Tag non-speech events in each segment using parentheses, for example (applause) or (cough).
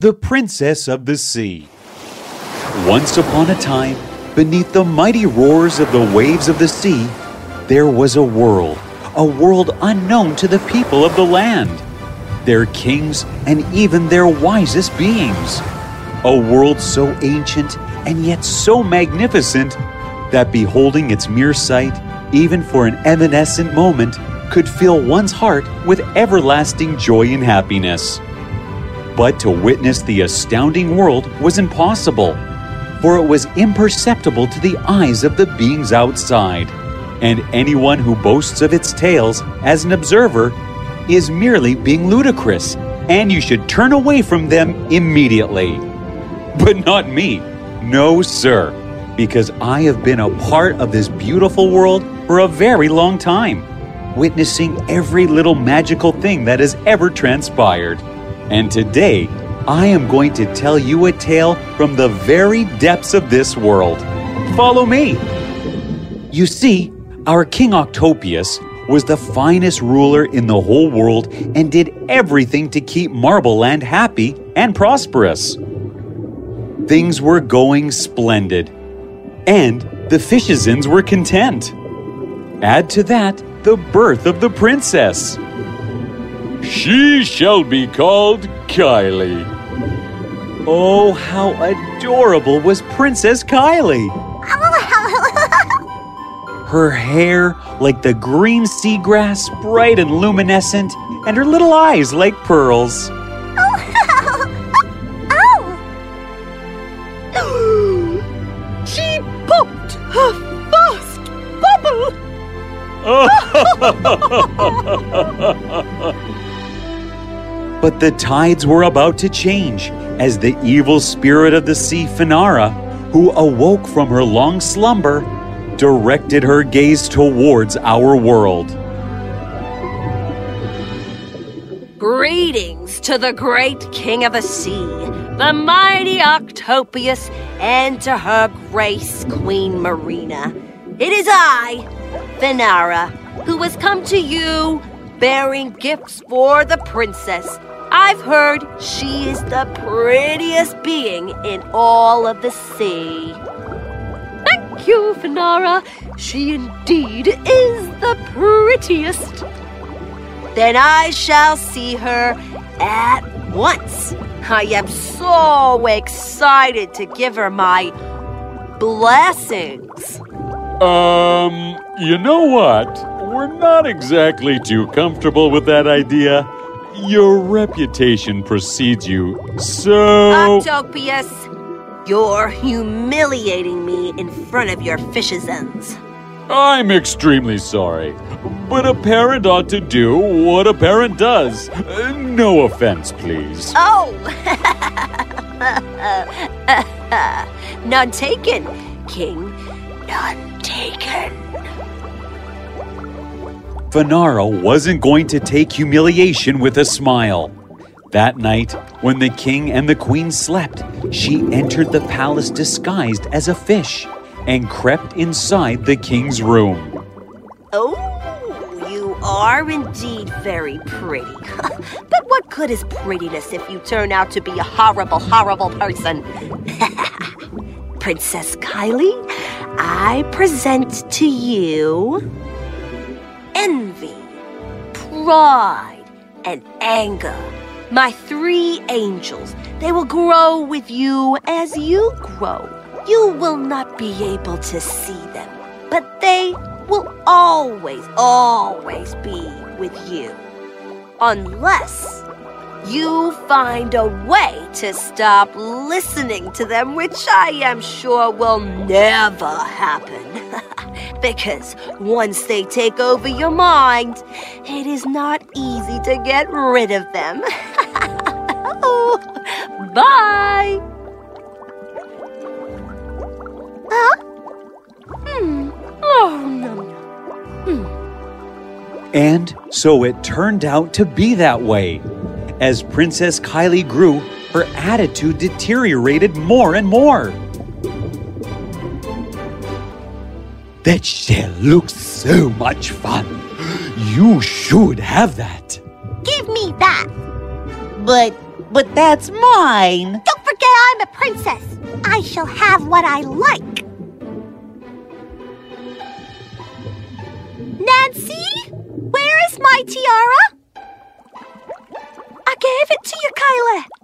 The Princess of the Sea. Once upon a time, beneath the mighty roars of the waves of the sea, there was a world, a world unknown to the people of the land, their kings, and even their wisest beings. A world so ancient and yet so magnificent that beholding its mere sight, even for an evanescent moment, could fill one's heart with everlasting joy and happiness. But to witness the astounding world was impossible, for it was imperceptible to the eyes of the beings outside, and anyone who boasts of its tales as an observer is merely being ludicrous, and you should turn away from them immediately. But not me. No, sir, because I have been a part of this beautiful world for a very long time, witnessing every little magical thing that has ever transpired. And today, I am going to tell you a tale from the very depths of this world. Follow me. You see, our King Octopius was the finest ruler in the whole world and did everything to keep Marbleland happy and prosperous. Things were going splendid, and the Fishizens were content. Add to that the birth of the princess. She shall be called Kylie. Oh, how adorable was Princess Kylie! (laughs) her hair like the green seagrass, bright and luminescent, and her little eyes like pearls. (laughs) (gasps) (laughs) but the tides were about to change as the evil spirit of the sea, Finara, who awoke from her long slumber, directed her gaze towards our world. Greetings to the great king of the sea, the mighty Octopius, and to her grace, Queen Marina. It is I, Finara, who has come to you bearing gifts for the princess. I've heard she is the prettiest being in all of the sea. Thank you, Finara. She indeed is the prettiest. Then I shall see her at once. I am so excited to give her my blessings. Um, you know what? We're not exactly too comfortable with that idea. Your reputation precedes you, so. Octopius, you're humiliating me in front of your fishizens. I'm extremely sorry, but a parent ought to do what a parent does. Uh, no offense, please. Oh! (laughs) None taken, King. None taken. Finara wasn't going to take humiliation with a smile. That night, when the king and the queen slept, she entered the palace disguised as a fish and crept inside the king's room. Oh, you are indeed very pretty. (laughs) but what good is prettiness if you turn out to be a horrible, horrible person? (laughs) Princess Kylie, I present to you envy, pride, and anger. My three angels, they will grow with you as you grow. You will not be able to see them, but they will always, always be with you. Unless you find a way to stop listening to them, which I am sure will never happen. (laughs) because once they take over your mind, it is not easy to get rid of them. (laughs) Bye! Huh? Hmm. Oh, no. Hmm. And so it turned out to be that way. As Princess Kylie grew, her attitude deteriorated more and more. That shell looks so much fun. You should have that. Give me that. But but that's mine. Don't forget I'm a princess. I shall have what I like. Nancy, where is my tiara? I gave it to you, Kylie.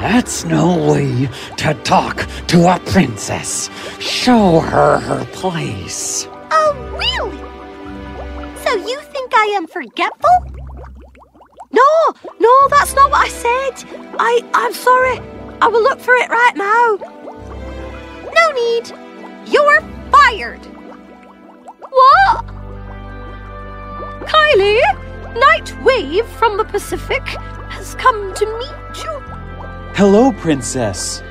That's no way to talk to a princess. Show her her place. Oh, really? So you think I am forgetful? No, no, that's not what I said. I, I'm sorry. I will look for it right now. No need. You're fired. What? Kylie, Night Wave from the Pacific has come to meet you. Hello, Princess.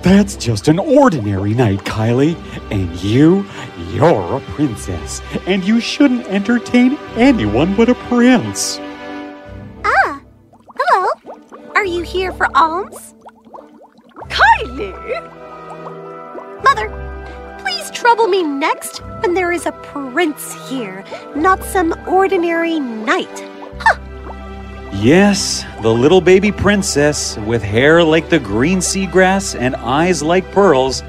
That's just an ordinary knight, Kylie. And you, you're a princess. And you shouldn't entertain anyone but a prince. Ah, hello. Are you here for alms? Kylie! Mother, please trouble me next when there is a prince here, not some ordinary knight. Yes, the little baby princess, with hair like the green seagrass and eyes like pearls,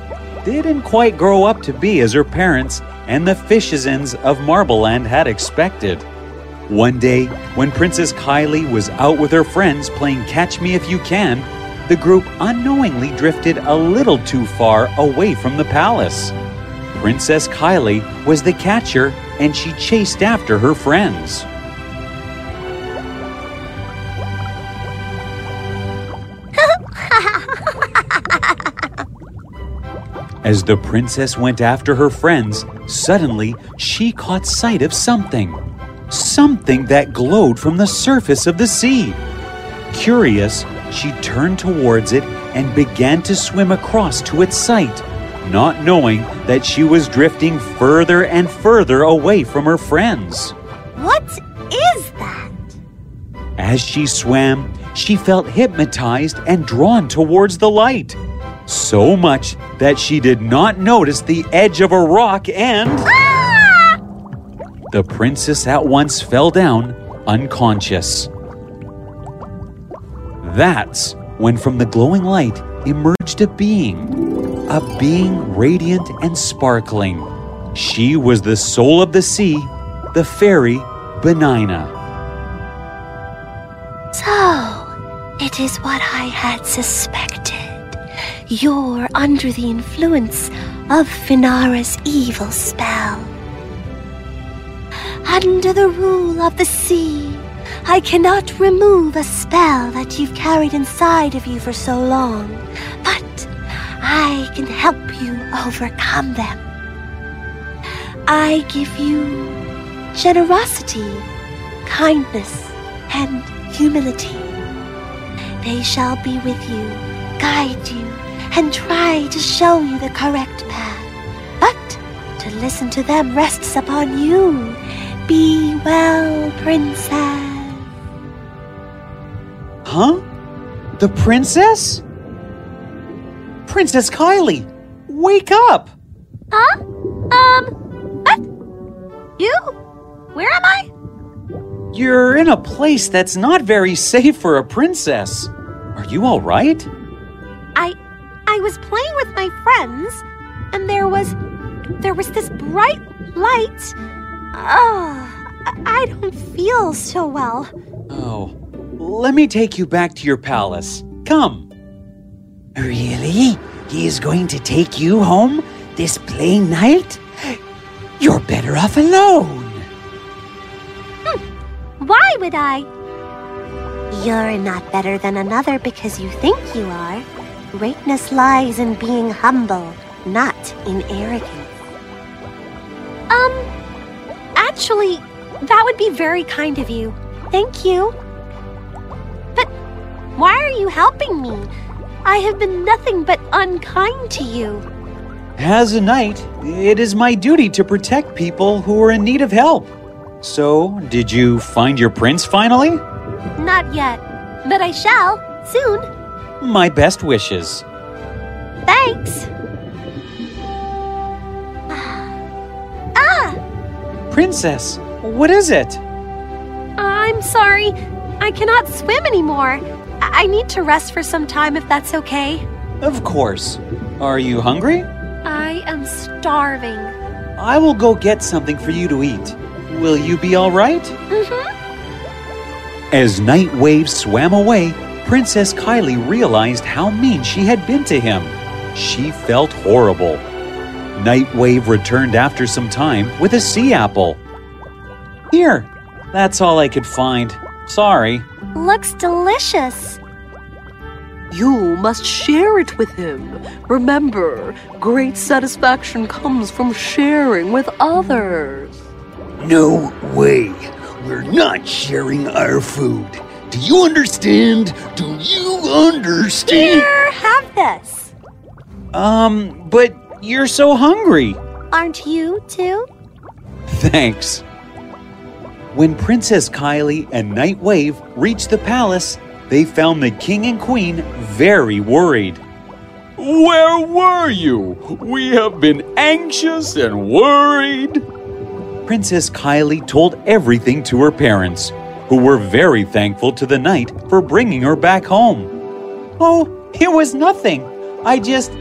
didn't quite grow up to be as her parents and the Fishizens of Marbleland had expected. One day, when Princess Kylie was out with her friends playing Catch Me If You Can, the group unknowingly drifted a little too far away from the palace. Princess Kylie was the catcher and she chased after her friends. As the princess went after her friends, suddenly she caught sight of something. Something that glowed from the surface of the sea. Curious, she turned towards it and began to swim across to its sight, not knowing that she was drifting further and further away from her friends. What is that? As she swam, she felt hypnotized and drawn towards the light. So much that she did not notice the edge of a rock and. The princess at once fell down, unconscious. That's when from the glowing light emerged a being. A being radiant and sparkling. She was the soul of the sea, the fairy Benina. So, it is what I had suspected. You're under the influence of Finara's evil spell. Under the rule of the sea, I cannot remove a spell that you've carried inside of you for so long, but I can help you overcome them. I give you generosity, kindness, and humility. They shall be with you, guide you, and try to show you the correct path. But to listen to them rests upon you. Be well, princess. Huh? The princess? Princess Kylie, wake up! Huh? Um, what? You? Where am I? You're in a place that's not very safe for a princess. Are you all right? I I was playing with my friends and there was there was this bright light. Oh, I- I don't feel so well. Oh, let me take you back to your palace. Come. Really? He is going to take you home this plain knight? You're better off alone. Hmm. Why would I? You're not better than another because you think you are. Greatness lies in being humble, not in arrogance. Um, actually, that would be very kind of you. Thank you. But why are you helping me? I have been nothing but unkind to you. As a knight, it is my duty to protect people who are in need of help. So, did you find your prince finally? Not yet, but I shall soon. My best wishes. Thanks. ah, Princess, what is it? I'm sorry. I cannot swim anymore. I, need to rest for some time if that's okay. Of course. Are you hungry? I am starving. I will go get something for you to eat. Will you be all right? Mm-hmm. As Night Wave swam away, Princess Kylie realized how mean she had been to him. She felt horrible. Nightwave returned after some time with a sea apple. Here, that's all I could find. Sorry. Looks delicious. You must share it with him. Remember, great satisfaction comes from sharing with others. No way. We're not sharing our food. Do you understand? Do you understand? Here, have this. Um, but you're so hungry. Aren't you too? Thanks. When Princess Kylie and Night Wave reached the palace, they found the king and queen very worried. Where were you? We have been anxious and worried. Princess Kylie told everything to her parents, who were very thankful to the knight for bringing her back home. Oh, it was nothing. I just.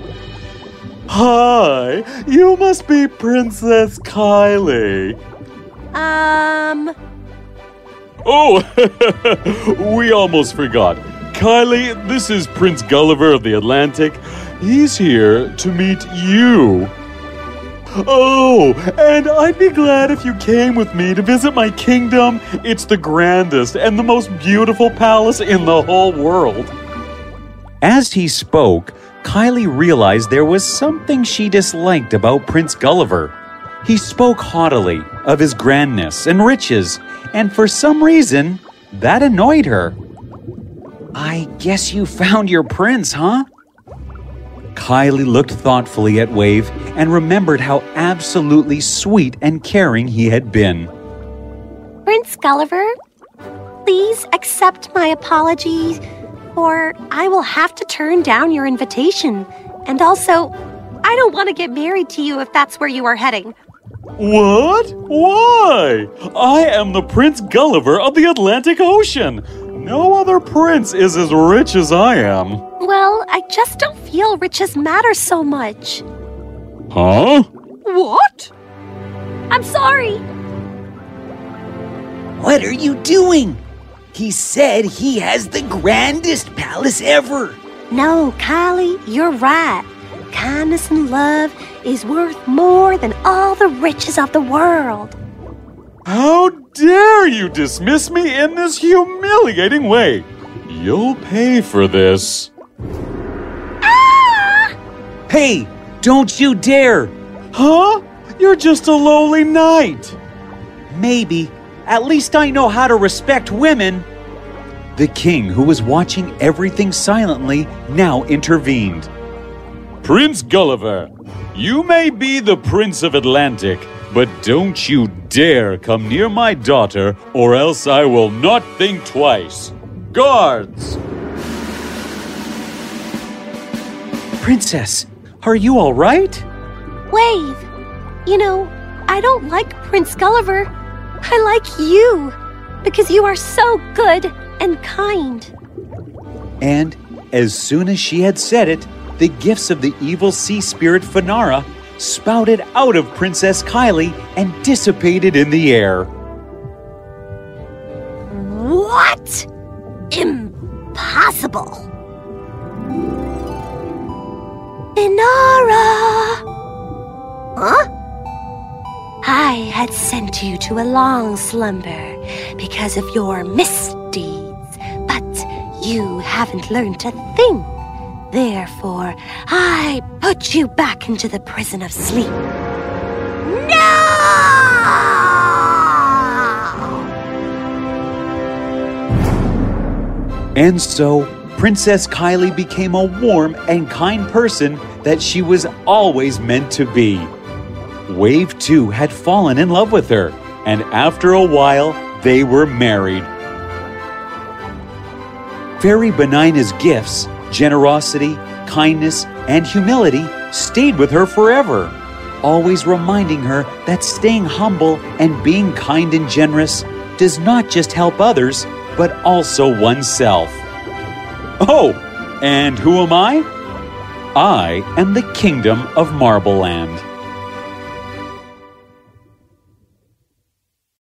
Hi, you must be Princess Kylie. Um, Oh, (laughs) we almost forgot. Kylie, this is Prince Gulliver of the Atlantic. He's here to meet you. Oh, and I'd be glad if you came with me to visit my kingdom. It's the grandest and the most beautiful palace in the whole world. As he spoke, Kylie realized there was something she disliked about Prince Gulliver. He spoke haughtily of his grandness and riches, and for some reason, that annoyed her. I guess you found your prince, huh? Kylie looked thoughtfully at Wave and remembered how absolutely sweet and caring he had been. Prince Gulliver, please accept my apologies, or I will have to turn down your invitation. And also, I don't want to get married to you if that's where you are heading. What? Why? I am the Prince Gulliver of the Atlantic Ocean. No other prince is as rich as I am. Well, I just don't feel riches matter so much. Huh? What? I'm sorry. What are you doing? He said he has the grandest palace ever. No, Kylie, you're right. Kindness and love is worth more than all the riches of the world. How dare you dismiss me in this humiliating way? You'll pay for this. Ah! Hey, don't you dare! Huh? You're just a lowly knight. Maybe. At least I know how to respect women. The king, who was watching everything silently, now intervened. Prince Gulliver, you may be the Prince of Atlantic, but don't you dare come near my daughter, or else I will not think twice. Guards! Princess, are you all right? Wave, you know, I don't like Prince Gulliver. I like you because you are so good and kind. And as soon as she had said it, the gifts of the evil sea spirit Finara spouted out of Princess Kylie and dissipated in the air. What? Impossible. Finara! Huh? I had sent you to a long slumber because of your misdeeds, but you haven't learned a thing. Therefore, I put you back into the prison of sleep. No! And so, Princess Kylie became a warm and kind person that she was always meant to be. Wave 2 had fallen in love with her, and after a while, they were married. Fairy Benigna's gifts, generosity, kindness, and humility stayed with her forever, always reminding her that staying humble and being kind and generous does not just help others, but also oneself. Oh, and who am I? I am the kingdom of Marbleland.